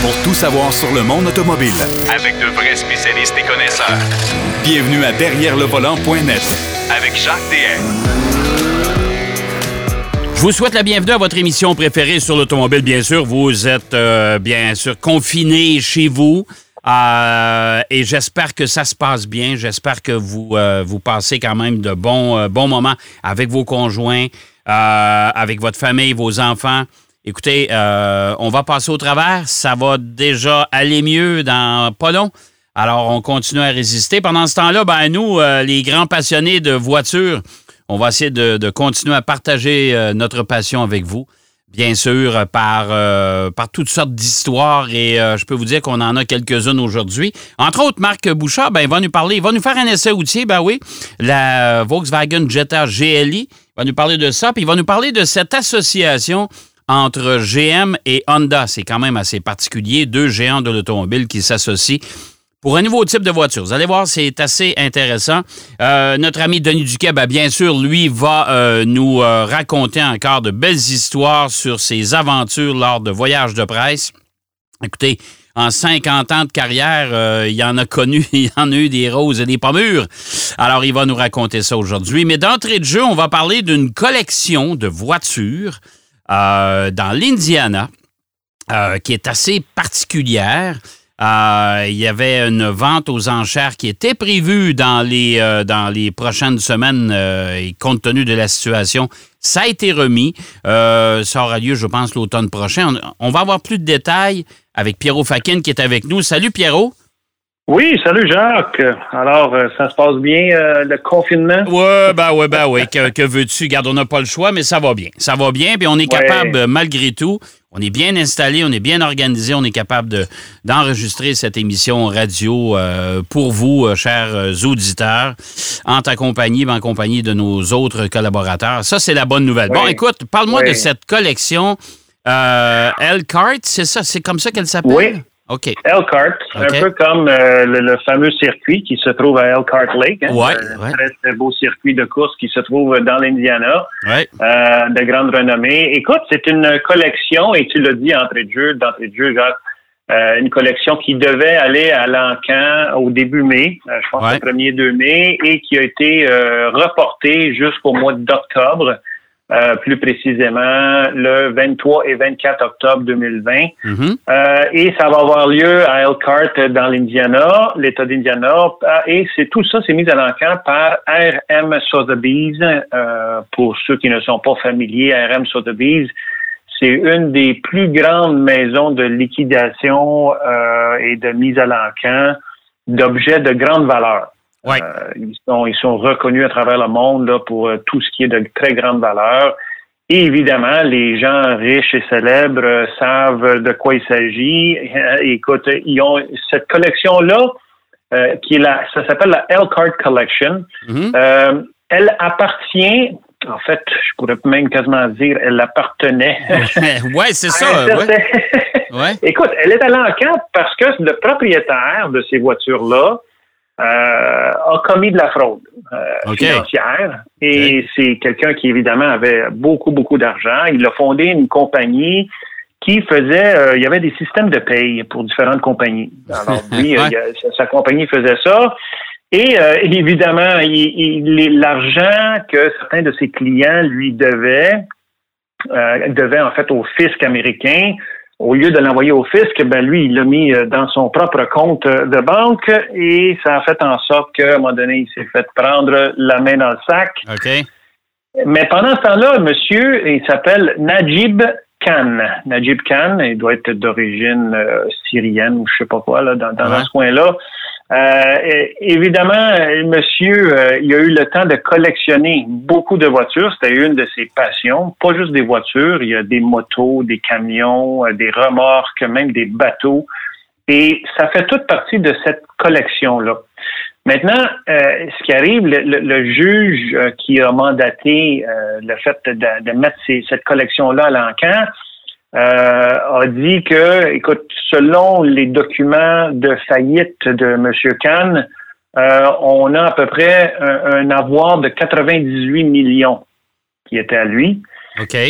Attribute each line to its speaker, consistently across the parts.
Speaker 1: pour tout savoir sur le monde automobile.
Speaker 2: Avec de vrais spécialistes et connaisseurs.
Speaker 1: Bienvenue à Derrière le volant.net
Speaker 2: Avec Jacques DM.
Speaker 3: Je vous souhaite la bienvenue à votre émission préférée sur l'automobile, bien sûr. Vous êtes euh, bien sûr confinés chez vous. Euh, et j'espère que ça se passe bien. J'espère que vous, euh, vous passez quand même de bons, euh, bons moments avec vos conjoints, euh, avec votre famille, vos enfants. Écoutez, euh, on va passer au travers. Ça va déjà aller mieux dans pas long. Alors, on continue à résister. Pendant ce temps-là, ben, nous, euh, les grands passionnés de voitures, on va essayer de, continuer à partager euh, notre passion avec vous. Bien sûr, par, toutes sortes d'histoires et je peux vous dire qu'on en a quelques-unes aujourd'hui. Entre autres, Marc Bouchard, ben, il va nous parler, il va nous faire un essai routier, ben oui, la Volkswagen Jetta GLI. Il va nous parler de ça, puis il va nous parler de cette association entre GM et Honda. C'est quand même assez particulier, deux géants de l'automobile qui s'associent pour un nouveau type de voiture. Vous allez voir, c'est assez intéressant. Euh, notre ami Denis Duquet, ben, bien sûr, lui va euh, nous euh, raconter encore de belles histoires sur ses aventures lors de voyages de presse. Écoutez, en 50 ans de carrière, euh, il en a connu, il en a eu des roses et des pommures. Alors, il va nous raconter ça aujourd'hui. Mais d'entrée de jeu, on va parler d'une collection de voitures euh, dans l'Indiana euh, qui est assez particulière. Euh, il y avait une vente aux enchères qui était prévue dans les, prochaines semaines et compte tenu de la situation, ça a été remis. Ça aura lieu, je pense, l'automne prochain. On, on va avoir plus de détails avec Pierrot Fakin qui est avec nous. Salut Pierrot.
Speaker 4: Oui, salut Jacques. Alors, euh, ça se passe bien, euh, le confinement?
Speaker 3: Ouais, ben ouais, ben ouais. Que, que veux-tu? Garde, on n'a pas le choix, mais ça va bien. Ça va bien, puis on est
Speaker 4: Ouais.
Speaker 3: capable, malgré tout, on est bien installé, on est bien organisé, on est capable de, d'enregistrer cette émission radio euh, pour vous, euh, chers auditeurs, en ta compagnie, ben, en compagnie de nos autres collaborateurs. Ça, c'est la bonne nouvelle. Bon,
Speaker 4: Oui.
Speaker 3: écoute, parle-moi
Speaker 4: Oui.
Speaker 3: de cette collection euh, Elkhart, c'est ça? C'est comme ça qu'elle s'appelle?
Speaker 4: Oui.
Speaker 3: OK.
Speaker 4: Elkhart, un peu comme euh, le, le fameux circuit qui se trouve à Elkhart Lake. hein,
Speaker 3: Ouais,
Speaker 4: un
Speaker 3: ouais.
Speaker 4: très, très beau circuit de course qui se trouve dans l'Indiana,
Speaker 3: Ouais.
Speaker 4: euh, de grande renommée. Écoute, c'est une collection, et tu l'as dit entrée de jeu, d'entrée de jeu, Jacques, euh, une collection qui devait aller à l'encan au début mai, euh, je pense le 1er 2 mai, et qui a été euh, reportée jusqu'au mois d'octobre, euh, plus précisément le 23 et 24 octobre 2020.
Speaker 3: Mhm.
Speaker 4: Euh, et ça va avoir lieu à Elkhart dans l'Indiana, l'État d'Indiana. Euh, Et c'est tout ça, c'est mis à l'encan par RM Sotheby's. Euh, pour ceux qui ne sont pas familiers, RM Sotheby's, c'est une des plus grandes maisons de liquidation euh, et de mise à l'encan d'objets de grande valeur.
Speaker 3: Ouais.
Speaker 4: Euh, ils, sont, ils sont reconnus à travers le monde là, pour euh, tout ce qui est de très grande valeur. Et évidemment, les gens riches et célèbres euh, savent de quoi il s'agit. Euh, écoute, ils ont cette collection-là, euh, qui est la, ça s'appelle la Elkhart Collection.
Speaker 3: Mhm.
Speaker 4: Elle appartient, en fait, je pourrais même quasiment dire, elle appartenait.
Speaker 3: ouais, c'est ça. Ouais. ouais.
Speaker 4: Écoute, elle est à l'enquête parce que le propriétaire de ces voitures-là a commis de la fraude euh,
Speaker 3: OK.
Speaker 4: financière et c'est quelqu'un qui évidemment avait beaucoup beaucoup d'argent. Il a fondé une compagnie qui faisait, euh, il y avait des systèmes de paye pour différentes compagnies. Alors lui, euh,
Speaker 3: Ouais.
Speaker 4: sa, sa compagnie faisait ça. Et euh, évidemment, l'argent que certains de ses clients lui devaient, euh, devait en fait au fisc américain. Au lieu de l'envoyer au fisc, ben lui, il l'a mis euh, dans son propre compte euh, de banque et ça a fait en sorte qu'à un moment donné, il s'est fait prendre la main dans le sac.
Speaker 3: OK.
Speaker 4: Mais pendant ce temps-là, monsieur, il s'appelle Najib Khan. Najib Khan, il doit être d'origine euh, syrienne ou je sais pas quoi, là, dans, dans
Speaker 3: Ouais.
Speaker 4: ce coin-là. Euh, évidemment, monsieur, euh, il a eu le temps de collectionner beaucoup de voitures. C'était une de ses passions. Pas juste des voitures, il y a des motos, des camions, euh, des remorques, même des bateaux. Et ça fait toute partie de cette collection-là. Maintenant, euh, ce qui arrive, le, juge qui a mandaté le fait de, mettre cette collection-là à euh, a dit que, écoute, selon les documents de faillite de M. Kahn, euh, on a à peu près un, un avoir de 98 millions qui était à lui.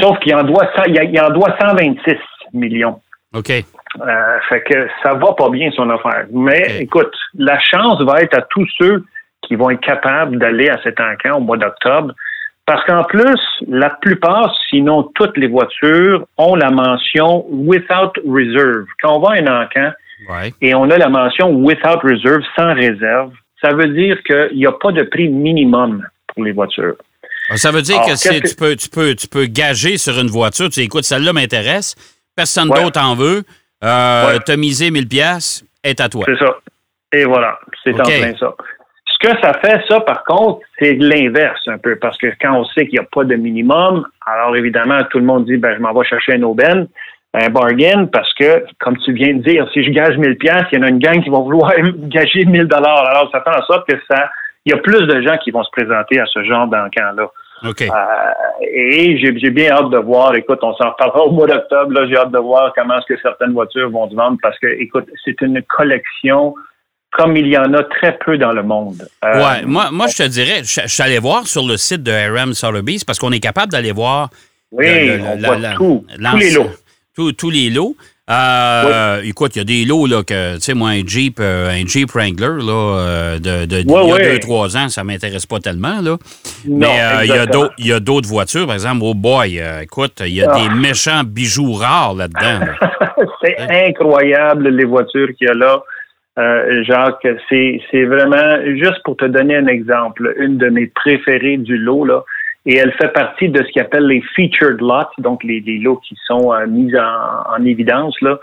Speaker 4: Sauf qu'il en doit, il en doit 126 millions.
Speaker 3: OK.
Speaker 4: Euh, fait que ça va pas bien son affaire. Mais écoute, la chance va être à tous ceux qui vont être capables d'aller à cet encan au mois d'octobre. Parce qu'en plus, la plupart, sinon toutes les voitures, ont la mention without reserve. Quand on va à un encan
Speaker 3: Ouais.
Speaker 4: et on a la mention without reserve, sans réserve, ça veut dire qu'il n'y a pas de prix minimum pour les voitures.
Speaker 3: Alors, Ça veut dire
Speaker 4: Alors,
Speaker 3: que
Speaker 4: qu'est-ce
Speaker 3: tu, peux, tu, peux, tu peux gager sur une voiture. Tu dis, écoute, celle-là m'intéresse. Personne
Speaker 4: Ouais.
Speaker 3: d'autre en veut. Euh,
Speaker 4: Ouais.
Speaker 3: T'as misé 1000 pièces est à toi.
Speaker 4: C'est ça. Et voilà, c'est en
Speaker 3: OK.
Speaker 4: plein ça. Que ça fait, ça, par contre, c'est l'inverse un peu, parce que quand on sait qu'il n'y a pas de minimum, alors évidemment, tout le monde dit, ben, je m'en vais chercher un aubaine, un bargain, parce que, comme tu viens de dire, si je gage 1000 pièces, il y en a une gang qui va vouloir gager 1000 dollars. Alors, ça fait en sorte que ça, il y a plus de gens qui vont se présenter à ce genre d'encan-là.
Speaker 3: OK.
Speaker 4: Euh, et j'ai j'ai bien hâte de voir, écoute, on s'en reparlera au mois d'octobre, là, j'ai hâte de voir comment est-ce que certaines voitures vont se vendre parce que, écoute, c'est une collection comme il y en a très peu dans le monde. Euh,
Speaker 3: Ouais, moi, moi je te dirais, je, je suis allé voir sur le site de RM Sotheby's parce qu'on est capable d'aller voir
Speaker 4: oui,
Speaker 3: le- le-
Speaker 4: on
Speaker 3: la-
Speaker 4: voit
Speaker 3: la-
Speaker 4: tout, tous les lots.
Speaker 3: tous- tous les lots. Euh, Écoute, il y a des lots, là, que, tu sais, moi, un Jeep, euh, un Jeep Wrangler, là, de, de,
Speaker 4: Ouais,
Speaker 3: il y a
Speaker 4: ouais.
Speaker 3: deux, trois ans, ça m'intéresse pas tellement, là.
Speaker 4: Non,
Speaker 3: Mais euh, il y a d'autres- il y a d'autres voitures, par exemple, oh boy, euh, écoute, il y a
Speaker 4: Ah.
Speaker 3: des méchants bijoux rares là-dedans. là.
Speaker 4: c'est incroyable les voitures qu'il y a là. Euh, Jacques, c'est c'est vraiment juste pour te donner un exemple, une de mes préférées du lot là, et elle fait partie de ce qu'ils appelle les featured lots, donc les, les lots qui sont euh, mis en, en évidence là.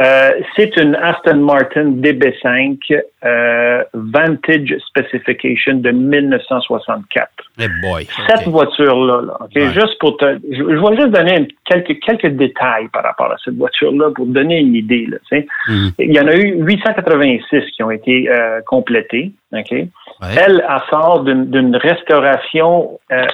Speaker 4: Euh, c'est une Aston Martin DB5 euh, Vantage Specification de 1964
Speaker 3: Eh boy.
Speaker 4: cette voiture-là, là, OK,
Speaker 3: Ouais.
Speaker 4: juste pour te. Je, je vais juste donner quelques, quelques détails par rapport à cette voiture-là pour donner une idée. Là.
Speaker 3: Mhm.
Speaker 4: Il y en a eu 886 qui ont été euh, complétés. OK?
Speaker 3: Ouais.
Speaker 4: Elle, elle sort d'une restauration euh,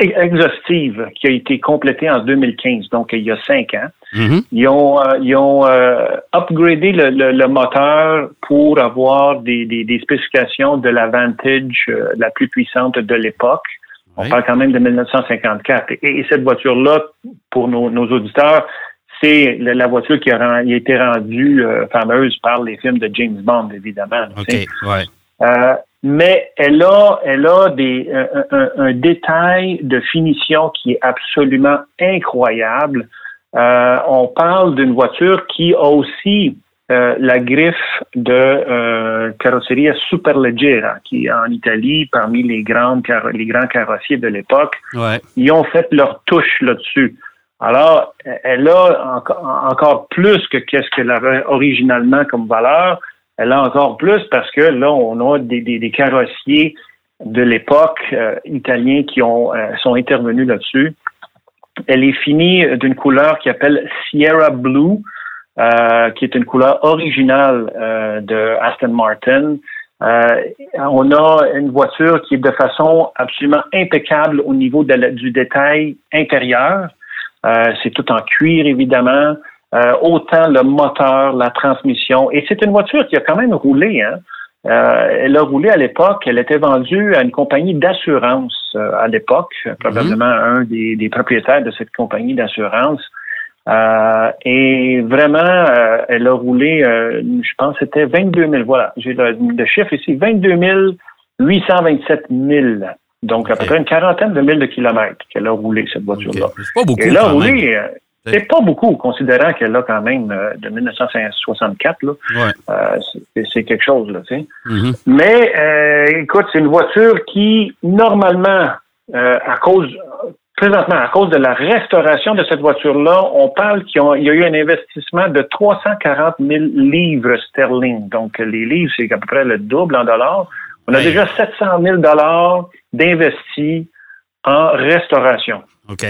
Speaker 4: exhaustive qui a été complétée en 2015, donc il y a cinq ans.
Speaker 3: Mhm.
Speaker 4: Ils ont, euh, ils ont euh, upgradé le, le- le moteur pour avoir des, des- des spécifications de la Vantage euh, la plus puissante de l'époque. On parle quand même de 1954. Et, et cette voiture-là, pour nos, nos auditeurs, c'est la, voiture qui a, été rendue fameuse par les films de James Bond, évidemment.
Speaker 3: ouais.
Speaker 4: Mais elle a, elle a des, un, un- un détail de finition qui est absolument incroyable. Euh, on parle d'une voiture qui a aussi euh, la griffe de euh, carrosserie Superleggera, qui est en Italie, parmi les, grandes les grands carrossiers de l'époque
Speaker 3: Ouais.
Speaker 4: ils ont fait leur touche là-dessus. Alors, elle a enco- encore plus que qu'est-ce qu'elle avait originalement comme valeur. Elle a encore plus parce que là, on a des, des- des carrossiers de l'époque euh, italiens qui ont euh, sont intervenus là-dessus. Elle est finie d'une couleur qui s'appelle Sierra Blue, euh, qui est une couleur originale euh, de Aston Martin. Euh, on a une voiture qui est de façon absolument impeccable au niveau de la- du détail intérieur. Euh, c'est tout en cuir, évidemment. Euh, autant le moteur, la transmission. Et c'est une voiture qui a quand même roulé. Hein? Euh, elle a roulé à l'époque. Elle était vendue à une compagnie d'assurance euh, à l'époque, probablement un des, des propriétaires de cette compagnie d'assurance. Euh, et vraiment, elle a roulé, je pense que c'était 22 000. Voilà, j'ai le, le chiffre ici, 22 827 000. Donc, à peu près une quarantaine de milles de kilomètres qu'elle a roulé, cette voiture-là.
Speaker 3: OK. C'est pas beaucoup,
Speaker 4: Et là, roulé, c'est pas beaucoup, considérant qu'elle a quand même euh, de 1964. Là,
Speaker 3: Ouais.
Speaker 4: Euh, c'est- quelque chose, là, tu sais.
Speaker 3: Mhm.
Speaker 4: Mais euh, écoute, c'est une voiture qui, normalement, euh, à cause, présentement, à cause de la restauration de cette voiture-là, on parle qu'il y a il y a eu un investissement de 340 000 livres sterling. Donc, les livres, c'est à peu près le double en dollars. On a
Speaker 3: Ouais.
Speaker 4: déjà 700 000 dollars d'investis en restauration.
Speaker 3: OK.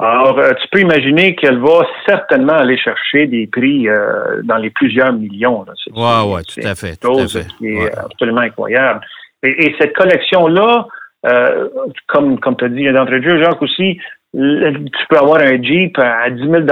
Speaker 4: Alors, euh, tu peux imaginer qu'elle va certainement aller chercher des prix euh, dans les plusieurs millions. là. C'est-
Speaker 3: Ouais, tout à fait. Tout à fait.
Speaker 4: qui est
Speaker 3: Ouais.
Speaker 4: absolument incroyable. Et, et cette collection-là, euh, comme, comme tu as dit d'entrée de jeu, Jacques, aussi, tu peux avoir un Jeep à 10 000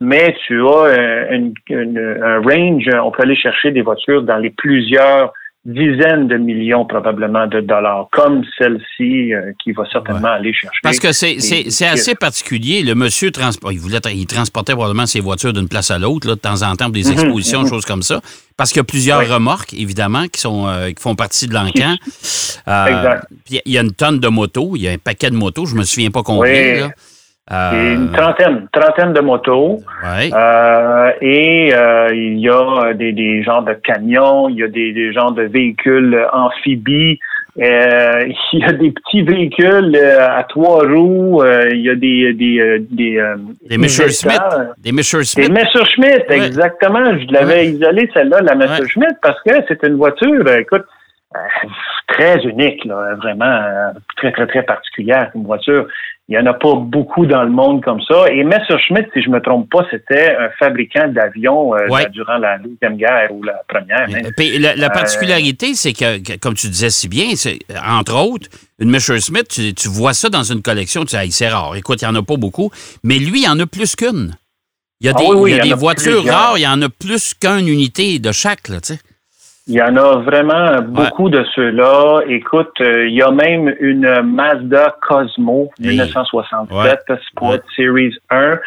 Speaker 4: mais tu as euh, une- une- un range, on peut aller chercher des voitures dans les plusieurs dizaines de millions probablement de dollars, comme celle-ci euh, qui va certainement aller chercher.
Speaker 3: Parce que c'est, c'est, c'est assez particulier. Le monsieur il, voulait, il transportait probablement ses voitures d'une place à l'autre, là, de temps en temps, pour des
Speaker 4: Mhm,
Speaker 3: expositions,
Speaker 4: mhm.
Speaker 3: choses comme ça. Parce qu'il y a plusieurs
Speaker 4: Oui.
Speaker 3: remorques, évidemment, qui, sont, euh, qui font partie de l'encan. Euh,
Speaker 4: Exact.
Speaker 3: il y a une tonne de motos, il y a un paquet de motos, je me souviens pas combien.
Speaker 4: Oui.
Speaker 3: Là. Euh,
Speaker 4: une trentaine, trentaine de motos.
Speaker 3: ouais.
Speaker 4: Euh, et euh, il y a des, des genres de camions, il y a des, des genres de véhicules amphibies, euh, il y a des petits véhicules euh, à trois roues, euh, il y a des des euh, des, euh,
Speaker 3: Des Messerschmitt. Des Messerschmitt.
Speaker 4: Des Messerschmitt,
Speaker 3: Ouais.
Speaker 4: exactement. Je l'avais
Speaker 3: Ouais.
Speaker 4: isolé celle-là, la Messerschmitt, parce que c'est une voiture, euh, écoute, euh, très unique, là, vraiment euh, très très très particulière comme voiture. Il y en a pas beaucoup dans le monde comme ça. Et Messerschmitt, si je me trompe pas, c'était un fabricant d'avions euh,
Speaker 3: Ouais.
Speaker 4: durant la deuxième guerre ou la première. hein.
Speaker 3: La, la
Speaker 4: Euh,
Speaker 3: particularité, c'est que, que, comme tu disais si bien, c'est, entre autres, une Messerschmitt, tu, tu vois ça dans une collection, tu dis, Hey, c'est rare. Écoute, il n'y en a pas beaucoup. Mais lui, il y en a plus qu'une. Il y a
Speaker 4: Ah
Speaker 3: des,
Speaker 4: oui, oui,
Speaker 3: il y a
Speaker 4: il y
Speaker 3: des voitures rares, il y en a plus qu'une unité de chaque, là, tu sais.
Speaker 4: Il y en a vraiment beaucoup de ceux-là. Écoute, euh, il y a même une Mazda Cosmo
Speaker 3: Hey.
Speaker 4: 1967
Speaker 3: Ouais.
Speaker 4: Sport
Speaker 3: Ouais.
Speaker 4: Series 1.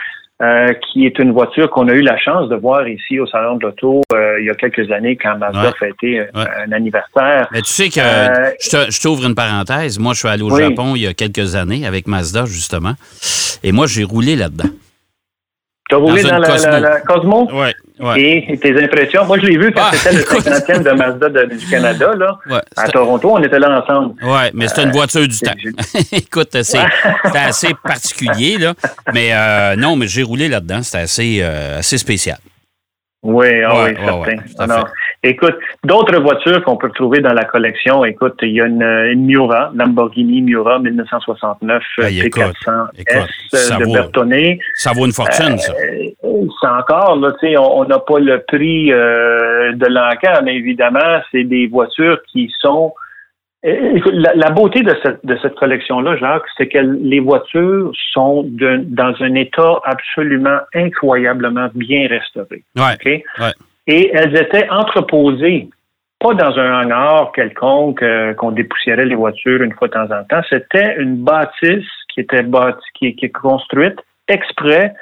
Speaker 4: euh, qui est une voiture qu'on a eu la chance de voir ici au Salon de l'Auto euh, il y a quelques années quand Mazda fêtait un anniversaire.
Speaker 3: Mais tu sais que, je, t'ouvre une parenthèse. Moi, je suis allé au
Speaker 4: Oui.
Speaker 3: Japon il y a quelques années avec Mazda, justement. Et moi, j'ai roulé là-dedans.
Speaker 4: Tu as roulé
Speaker 3: Dans
Speaker 4: la,
Speaker 3: Cosmo.
Speaker 4: la- la Cosmo?
Speaker 3: Ouais, ouais.
Speaker 4: et tes impressions. Moi, je l'ai vu quand
Speaker 3: Ah,
Speaker 4: c'était le
Speaker 3: écoute.
Speaker 4: 50e de Mazda de- du Canada, là,
Speaker 3: Ouais,
Speaker 4: à
Speaker 3: c'était-
Speaker 4: Toronto. On était là ensemble.
Speaker 3: Ouais, mais c'est une voiture du temps. Écoute, c'est c'était assez particulier, là. Mais euh, non, mais j'ai roulé là-dedans. C'était assez, euh, assez spécial.
Speaker 4: Oui, ah
Speaker 3: Ouais,
Speaker 4: oui,
Speaker 3: ouais,
Speaker 4: certain.
Speaker 3: ouais, tout à
Speaker 4: Alors, écoute, d'autres voitures qu'on peut retrouver dans la collection, écoute, il y a une, une Miura, Lamborghini Miura 1969
Speaker 3: Hey, écoute,
Speaker 4: T400
Speaker 3: écoute,
Speaker 4: S
Speaker 3: ça
Speaker 4: de
Speaker 3: vaut-
Speaker 4: Bertone.
Speaker 3: Ça vaut une fortune, ça.
Speaker 4: Euh, c'est encore, là, tu sais, on on n'a pas le prix euh, de l'encan, mais évidemment, c'est des voitures qui sont... Écoute, La, la beauté de cette, de cette collection-là, Jacques, c'est que les voitures sont de- dans un état absolument incroyablement bien restauré.
Speaker 3: Ouais.
Speaker 4: Et elles étaient entreposées, pas dans un hangar quelconque euh, qu'on dépoussiérait les voitures une fois de temps en temps. C'était une bâtisse qui était bâtie, qui, qui est construite exprès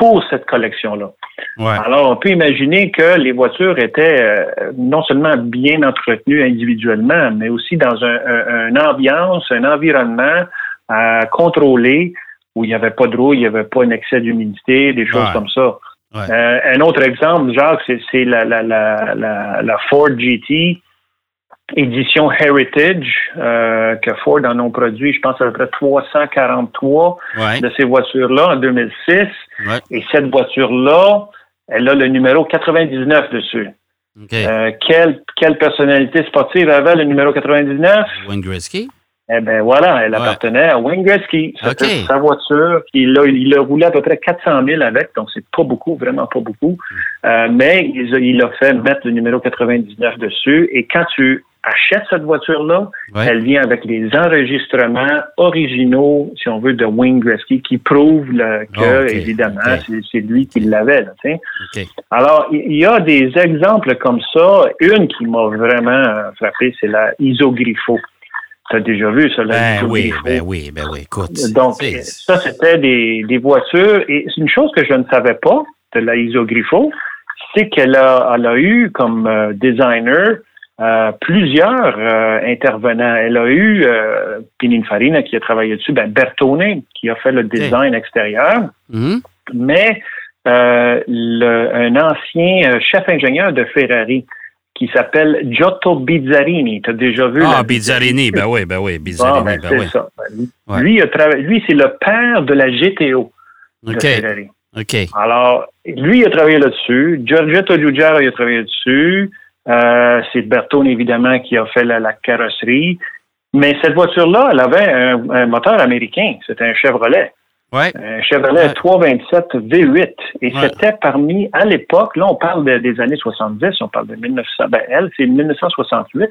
Speaker 4: pour cette collection-là.
Speaker 3: Ouais.
Speaker 4: Alors, on peut imaginer que les voitures étaient euh, non seulement bien entretenues individuellement, mais aussi dans un, un- une ambiance, un environnement euh, contrôlé où il n'y avait pas de rouille, il n'y avait pas un excès d'humidité, des choses
Speaker 3: Ouais.
Speaker 4: comme ça.
Speaker 3: Ouais.
Speaker 4: Euh, un autre exemple, Jacques, c'est, la, la Ford GT édition Heritage euh, que Ford en ont produit, je pense à peu près 343
Speaker 3: Ouais.
Speaker 4: de ces voitures-là en 2006.
Speaker 3: Ouais.
Speaker 4: Et cette voiture-là, elle a le numéro 99 dessus. Euh, quelle, quelle personnalité sportive avait le numéro 99?
Speaker 3: Wayne Gretzky?
Speaker 4: Eh bien voilà, elle
Speaker 3: Ouais.
Speaker 4: appartenait à Wayne Gretzky. C'était sa voiture. Il a, il a roulé à peu près 400 000 avec, donc c'est pas beaucoup, vraiment pas beaucoup. Euh, mais il, a- il a fait mettre le numéro 99 dessus. Et quand tu achètes cette voiture-là,
Speaker 3: Ouais.
Speaker 4: elle vient avec les enregistrements originaux, si on veut, de Wayne Gretzky, qui prouvent là, que, évidemment, c'est- c'est lui qui l'avait. là. Alors, il y a des exemples comme ça. Une qui m'a vraiment euh, frappé, c'est la Isogriffo. Tu as déjà vu ça, la
Speaker 3: Ben oui, ben oui, ben oui. Écoute.
Speaker 4: Donc,
Speaker 3: c'est-
Speaker 4: ça, c'était des, des voitures. Et c'est une chose que je ne savais pas de la Isogriffo, c'est qu'elle a, elle a eu comme euh, designer euh, plusieurs euh, intervenants. Elle a eu euh, Pininfarina qui a travaillé dessus, ben Bertone qui a fait le design extérieur,
Speaker 3: Mhm.
Speaker 4: mais le- un ancien chef ingénieur de Ferrari qui s'appelle Giotto Bizzarini. Tu as déjà vu
Speaker 3: Ah, Bizzarini, ben oui, ben oui, Bizzarini,
Speaker 4: ben,
Speaker 3: ben
Speaker 4: c'est
Speaker 3: oui.
Speaker 4: ça. Ben,
Speaker 3: Ouais.
Speaker 4: Lui, a trava- lui c'est le père de la GTO de Ferrari.
Speaker 3: OK.
Speaker 4: Alors, lui il a travaillé là-dessus. Giorgetto Giugiaro il a travaillé dessus. Euh, c'est Bertone, évidemment, qui a fait la, la carrosserie. Mais cette voiture-là, elle avait un, un moteur américain. C'était un Chevrolet.
Speaker 3: Ouais.
Speaker 4: Un Chevrolet
Speaker 3: Ouais.
Speaker 4: 327 V8. Et
Speaker 3: Ouais.
Speaker 4: c'était parmi, à l'époque, là, on parle de- des années 70, on parle de 1900. Ben, elle, c'est 1968.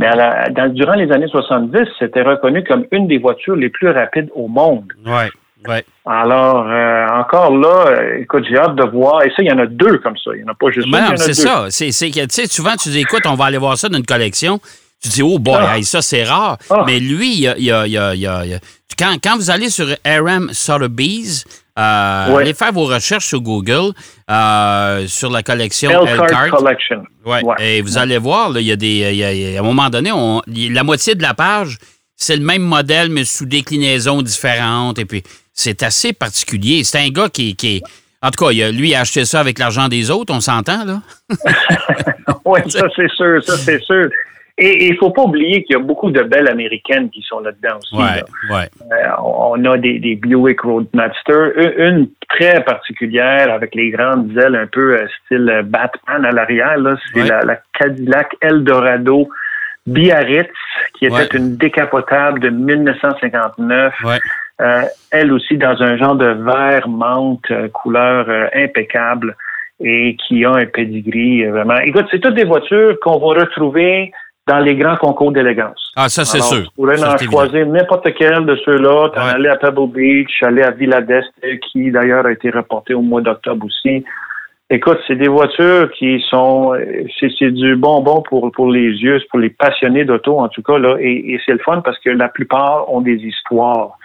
Speaker 4: Mais dans- durant les années 70, c'était reconnu comme une des voitures les plus rapides au monde.
Speaker 3: Ouais. Ouais.
Speaker 4: Alors, euh, encore là, euh, écoute, j'ai hâte de voir. Et ça, il y en a deux comme ça. Il n'y en a pas juste
Speaker 3: Ben
Speaker 4: un,
Speaker 3: c'est ça. C'est, c'est que, tu sais, souvent, tu dis, écoute, on va aller voir ça dans une collection. Tu dis, oh boy,
Speaker 4: Ah.
Speaker 3: hey, ça, c'est rare.
Speaker 4: Ah.
Speaker 3: Mais lui, il y a, y a- y a- y a- Quand, quand vous allez sur RM Sotheby's, euh,
Speaker 4: Ouais.
Speaker 3: allez faire vos recherches sur Google euh, sur la collection
Speaker 4: Elkhart. Collection.
Speaker 3: Ouais. Et vous allez voir, il y a des. il y a- il y a- à un moment donné, on- la moitié de la page, c'est le même modèle, mais sous déclinaisons différentes. Et puis, c'est assez particulier. C'est un gars qui, qui est. En tout cas, il a- lui, a acheté ça avec l'argent des autres, on s'entend, là?
Speaker 4: Oui, ça c'est sûr, ça c'est sûr. Et il ne faut pas oublier qu'il y a beaucoup de belles américaines qui sont là-dedans aussi.
Speaker 3: Ouais,
Speaker 4: là.
Speaker 3: ouais.
Speaker 4: Euh, on a des, des Buick Roadmaster, une, très particulière avec les grandes ailes un peu euh, style euh, Batman à l'arrière. là, C'est
Speaker 3: Ouais.
Speaker 4: la, la Cadillac Eldorado Biarritz, qui était
Speaker 3: Ouais.
Speaker 4: une décapotable de 1959.
Speaker 3: Ouais.
Speaker 4: Euh, elle aussi dans un genre de vert menthe, euh, couleur euh, impeccable et qui a un pedigree euh, vraiment. Écoute, c'est toutes des voitures qu'on va retrouver dans les grands concours d'élégance.
Speaker 3: Ah, ça, c'est sûr.
Speaker 4: Tu pourrais
Speaker 3: Ça,
Speaker 4: en choisir n'importe quel de ceux-là. Tu
Speaker 3: Ouais.
Speaker 4: à Pebble Beach, aller à Villa d'Est, qui d'ailleurs a été reporté au mois d'octobre aussi. Écoute, c'est des voitures qui sont, c'est du bonbon pour pour les yeux, pour les passionnés d'auto en tout cas là, et, et c'est le fun parce que la plupart ont des histoires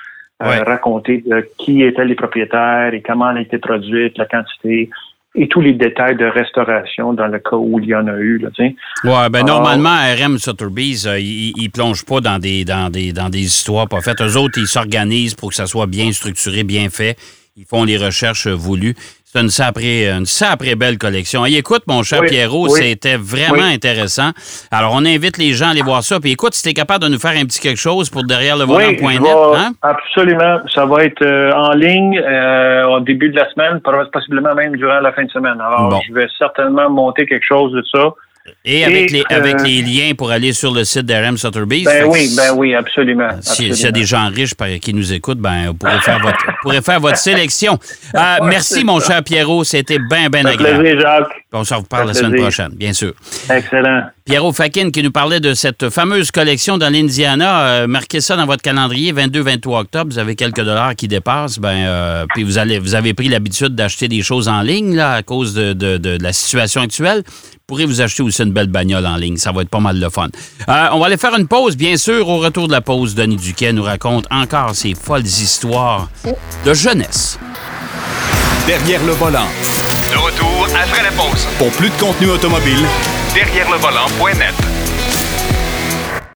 Speaker 4: euh, racontées de qui étaient les propriétaires et comment elle a été produite, la quantité et tous les détails de restauration dans le cas où il y en a eu là.
Speaker 3: Ouais, ben normalement, RM Sotheby's, euh, ils, ils plongent pas dans des, dans des, dans des histoires pas faites. Eux autres, ils s'organisent pour que ça soit bien structuré, bien fait. Ils font les recherches euh, voulues. C'est une sacrée, une sacrée belle collection. Et écoute, mon cher
Speaker 4: Oui,
Speaker 3: Pierrot,
Speaker 4: oui.
Speaker 3: c'était vraiment
Speaker 4: Oui.
Speaker 3: intéressant. Alors, on invite les gens à aller voir ça. Puis écoute, si tu es capable de nous faire un petit quelque chose pour derrière le volant.net, hein?
Speaker 4: absolument. Ça va être euh, en ligne euh, au début de la semaine, possiblement même durant la fin de semaine. Alors,
Speaker 3: Bon.
Speaker 4: je vais certainement monter quelque chose de ça.
Speaker 3: Et avec,
Speaker 4: Et,
Speaker 3: les,
Speaker 4: euh,
Speaker 3: avec les liens pour aller sur le site d'RM Sotheby's.
Speaker 4: Ben oui, ben oui, absolument.
Speaker 3: Si- S'il y a des gens riches qui nous écoutent, ben, vous pourrez faire votre, vous pourrez faire votre sélection. Euh, merci, mon cher Pierrot. C'était bien, bien agréable.
Speaker 4: plaisir, Jacques.
Speaker 3: On se reparle la semaine prochaine, bien sûr.
Speaker 4: Excellent.
Speaker 3: Pierrot Fakin qui nous parlait de cette fameuse collection dans l'Indiana. Euh, marquez ça dans votre calendrier, 22-23 octobre. Vous avez quelques dollars qui dépassent. Ben, euh, puis vous, allez, vous avez pris l'habitude d'acheter des choses en ligne là, à cause de, de- de la situation actuelle. Vous pourrez vous acheter aussi une belle bagnole en ligne. Ça va être pas mal de fun. Euh, on va aller faire une pause, bien sûr. Au retour de la pause, Denis Duquet nous raconte encore ses folles histoires de jeunesse.
Speaker 1: Derrière le volant.
Speaker 2: De retour après la pause.
Speaker 1: Pour plus de contenu automobile,
Speaker 2: Derrière le volant.net.